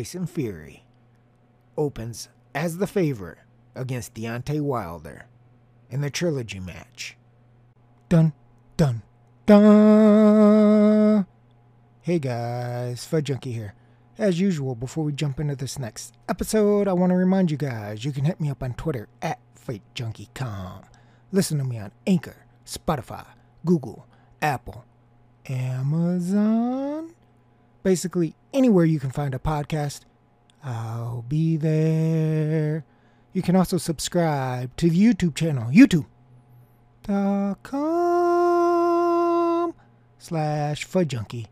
Tyson Fury opens as the favorite against Deontay Wilder in the trilogy match. Dun, dun, dun. Hey guys, Fight Junkie here. As usual, before we jump into this next episode, I want to remind you guys you can hit me up on Twitter at FightJunkieCom. Listen to me on Anchor, Spotify, Google, Apple, Amazon. Basically, anywhere you can find a podcast, I'll be there. You can also subscribe to the YouTube channel, youtube.com slash fightjunkie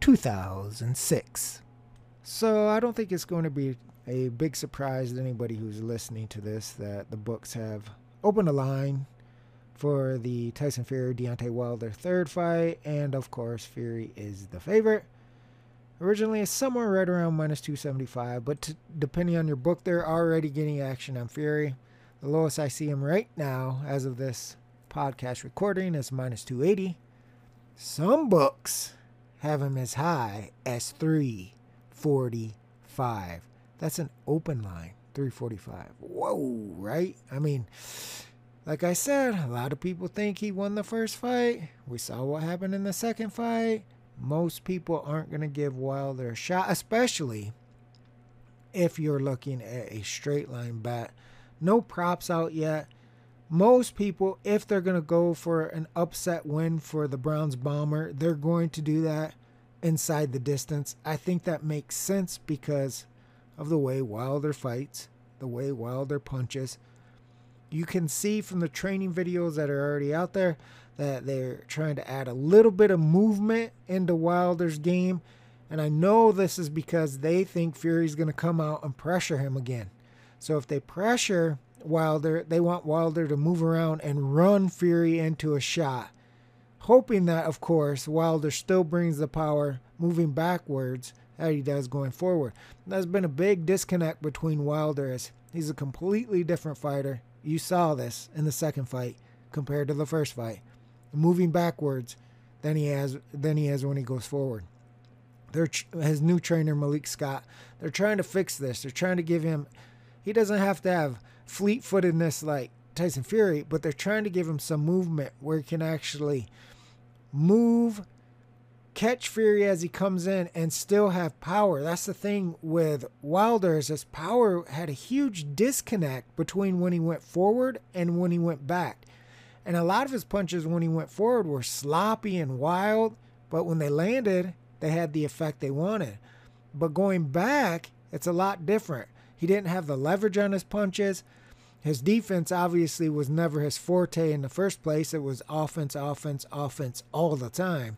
2006. So I don't think it's going to be a big surprise to anybody who's listening to this that the books have opened a line for the Tyson Fury Deontay Wilder third fight, and of course Fury is the favorite. Originally, it's somewhere right around minus 275, but t- depending on your book, they're already getting action on Fury. The lowest I see him right now, as of this podcast recording, is minus 280. Some books have him as high as 345. That's an open line, 345. Whoa, right? I mean, like I said, a lot of people think he won the first fight. We saw what happened in the second fight most people aren't going to give Wilder a shot, especially if you're looking at a straight line bet. No props out yet. Most people, if they're going to go for an upset win for the Bronze Bomber, they're going to do that inside the distance. I think that makes sense because of the way Wilder fights, the way Wilder punches. You can see from the training videos that are already out there that they're trying to add a little bit of movement into Wilder's game. And I know this is because they think Fury's going to come out and pressure him again. So if they pressure Wilder, they want Wilder to move around and run Fury into a shot. Hoping that, of course, Wilder still brings the power moving backwards that he does going forward. There's been a big disconnect between Wilder as he's a completely different fighter. You saw this in the second fight compared to the first fight moving backwards than he has than he has when he goes forward. Their his new trainer Malik Scott. They're trying to fix this. They're trying to give him. He doesn't have to have fleet-footedness like Tyson Fury, but they're trying to give him some movement where he can actually move, catch Fury as he comes in, and still have power. That's the thing with Wilder is his power had a huge disconnect between when he went forward and when he went back. And a lot of his punches when he went forward were sloppy and wild, but when they landed, they had the effect they wanted. But going back, it's a lot different. He didn't have the leverage on his punches. His defense obviously was never his forte in the first place. It was offense, offense, offense all the time.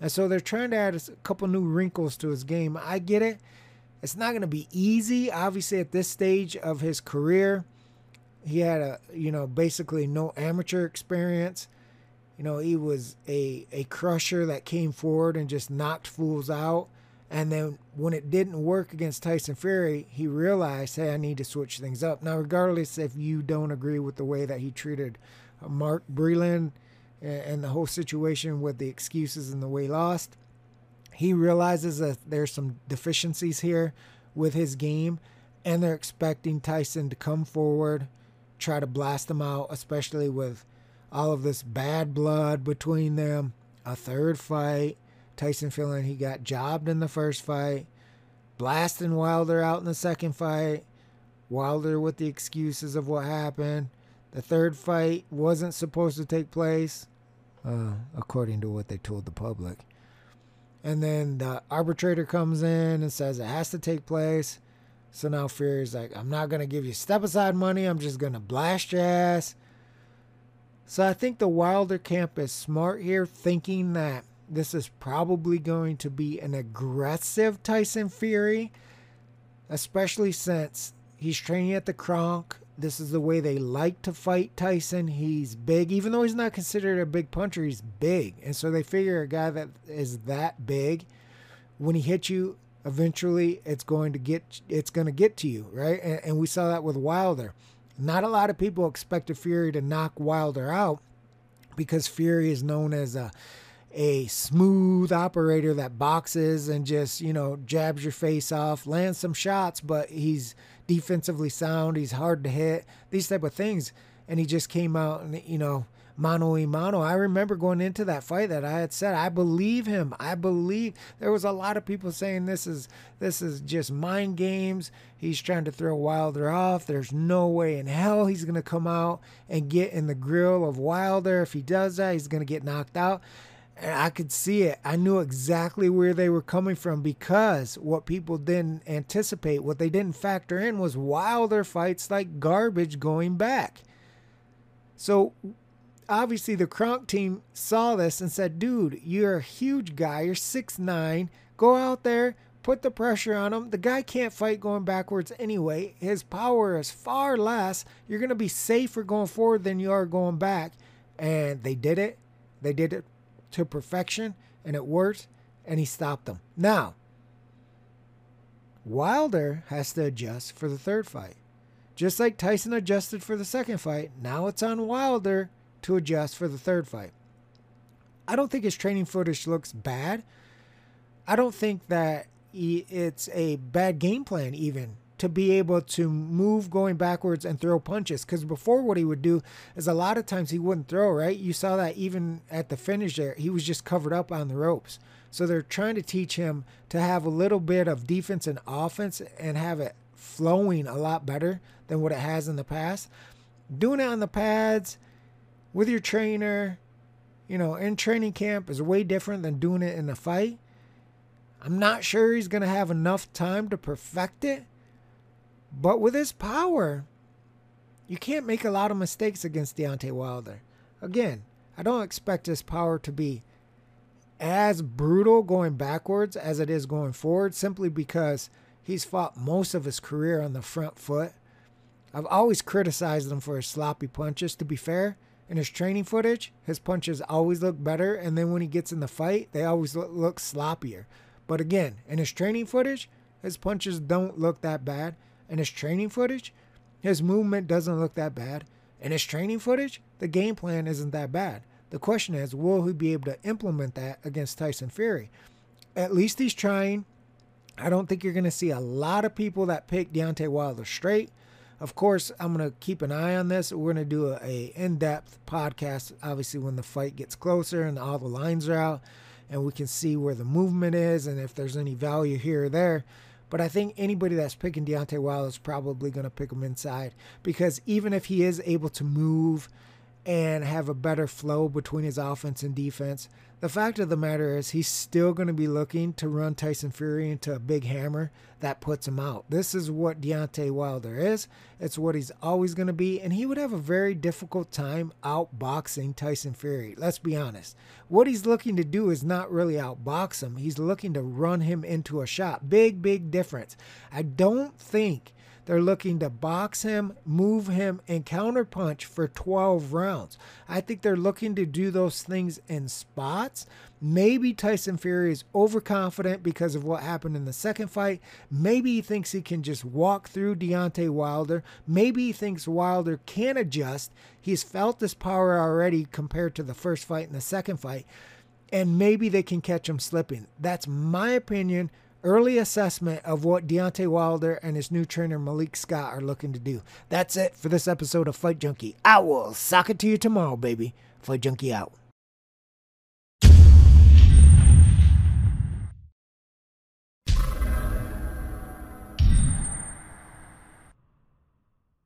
And so they're trying to add a couple new wrinkles to his game. I get it. It's not going to be easy, obviously, at this stage of his career he had a you know basically no amateur experience. You know, he was a a crusher that came forward and just knocked fools out. And then when it didn't work against Tyson Fury, he realized, hey, I need to switch things up. Now, regardless if you don't agree with the way that he treated uh, Mark Breland and the whole situation with the excuses and the way he lost, he realizes that there's some deficiencies here with his game, and they're expecting Tyson to come forward try to blast them out, especially with all of this bad blood between them. A third fight, Tyson feeling he got jobbed in the first fight, blasting Wilder out in the second fight, Wilder with the excuses of what happened. The third fight wasn't supposed to take place, uh, according to what they told the public. And then the arbitrator comes in and says it has to take place. So now Fury's like, I'm not going to give you step aside money. I'm just going to blast your ass. So I think the Wilder camp is smart here, thinking that this is probably going to be an aggressive Tyson Fury, especially since he's training at the Kronk. This is the way they like to fight Tyson. He's big, even though he's not considered a big puncher, he's big. And so they figure a guy that is that big, when he hits you, eventually it's going to get it's going to get to you, right? And, and we saw that with Wilder. Not a lot of people expected Fury to knock Wilder out because Fury is known as a a smooth operator that boxes and just, you know, jabs your face off, lands some shots, but he's defensively sound, he's hard to hit, these type of things. And he just came out and, you know, mano a mano. I remember going into that fight that I had said I believe him. I believe there was a lot of people saying this is this is just mind games. He's trying to throw Wilder off. There's no way in hell he's gonna come out and get in the grill of Wilder. If he does that, he's gonna get knocked out. And I could see it. I knew exactly where they were coming from because what people didn't anticipate, what they didn't factor in was Wilder fights like garbage going back. So obviously the Kronk team saw this and said, dude, you're a huge guy. You're six nine. Go out there, put the pressure on him. The guy can't fight going backwards anyway. His power is far less. You're going to be safer going forward than you are going back. And they did it. They did it to perfection, and it worked, and he stopped them. Now, Wilder has to adjust for the third fight. Just like Tyson adjusted for the second fight, now it's on Wilder to adjust for the third fight. I don't think his training footage looks bad. I don't think that he, it's a bad game plan, even to be able to move going backwards and throw punches. Because before, what he would do is a lot of times he wouldn't throw, right? You saw that even at the finish there, he was just covered up on the ropes. So they're trying to teach him to have a little bit of defense and offense and have it flowing a lot better than what it has in the past. Doing it on the pads, with your trainer, you know, in training camp is way different than doing it in a fight. I'm not sure he's going to have enough time to perfect it. But with his power, you can't make a lot of mistakes against Deontay Wilder. Again, I don't expect his power to be as brutal going backwards as it is going forward simply because he's fought most of his career on the front foot. I've always criticized him for his sloppy punches, to be fair in his training footage, his punches always look better, and then when he gets in the fight, they always look, look sloppier. But again, in his training footage, his punches don't look that bad. In his training footage, his movement doesn't look that bad. In his training footage, the game plan isn't that bad. The question is, will he be able to implement that against Tyson Fury? At least he's trying. I don't think you're going to see a lot of people that pick Deontay Wilder straight. Of course, I'm going to keep an eye on this. We're going to do a, a in-depth podcast, obviously, when the fight gets closer and all the lines are out, and we can see where the movement is and if there's any value here or there. But I think anybody that's picking Deontay Wilder is probably going to pick him inside because even if he is able to move and have a better flow between his offense and defense. The fact of the matter is, he's still going to be looking to run Tyson Fury into a big hammer that puts him out. This is what Deontay Wilder is. It's what he's always going to be, and he would have a very difficult time outboxing Tyson Fury. Let's be honest. What he's looking to do is not really outbox him, he's looking to run him into a shot. Big, big difference. I don't think they're looking to box him, move him, and counterpunch for 12 rounds. I think they're looking to do those things in spots. Maybe Tyson Fury is overconfident because of what happened in the second fight. Maybe he thinks he can just walk through Deontay Wilder. Maybe he thinks Wilder can adjust. He's felt this power already compared to the first fight and the second fight. And maybe they can catch him slipping. That's my opinion early assessment of what Deontay Wilder and his new trainer Malik Scott are looking to do. That's it for this episode of Fight Junkie. I will sock it to you tomorrow, baby. Fight Junkie out.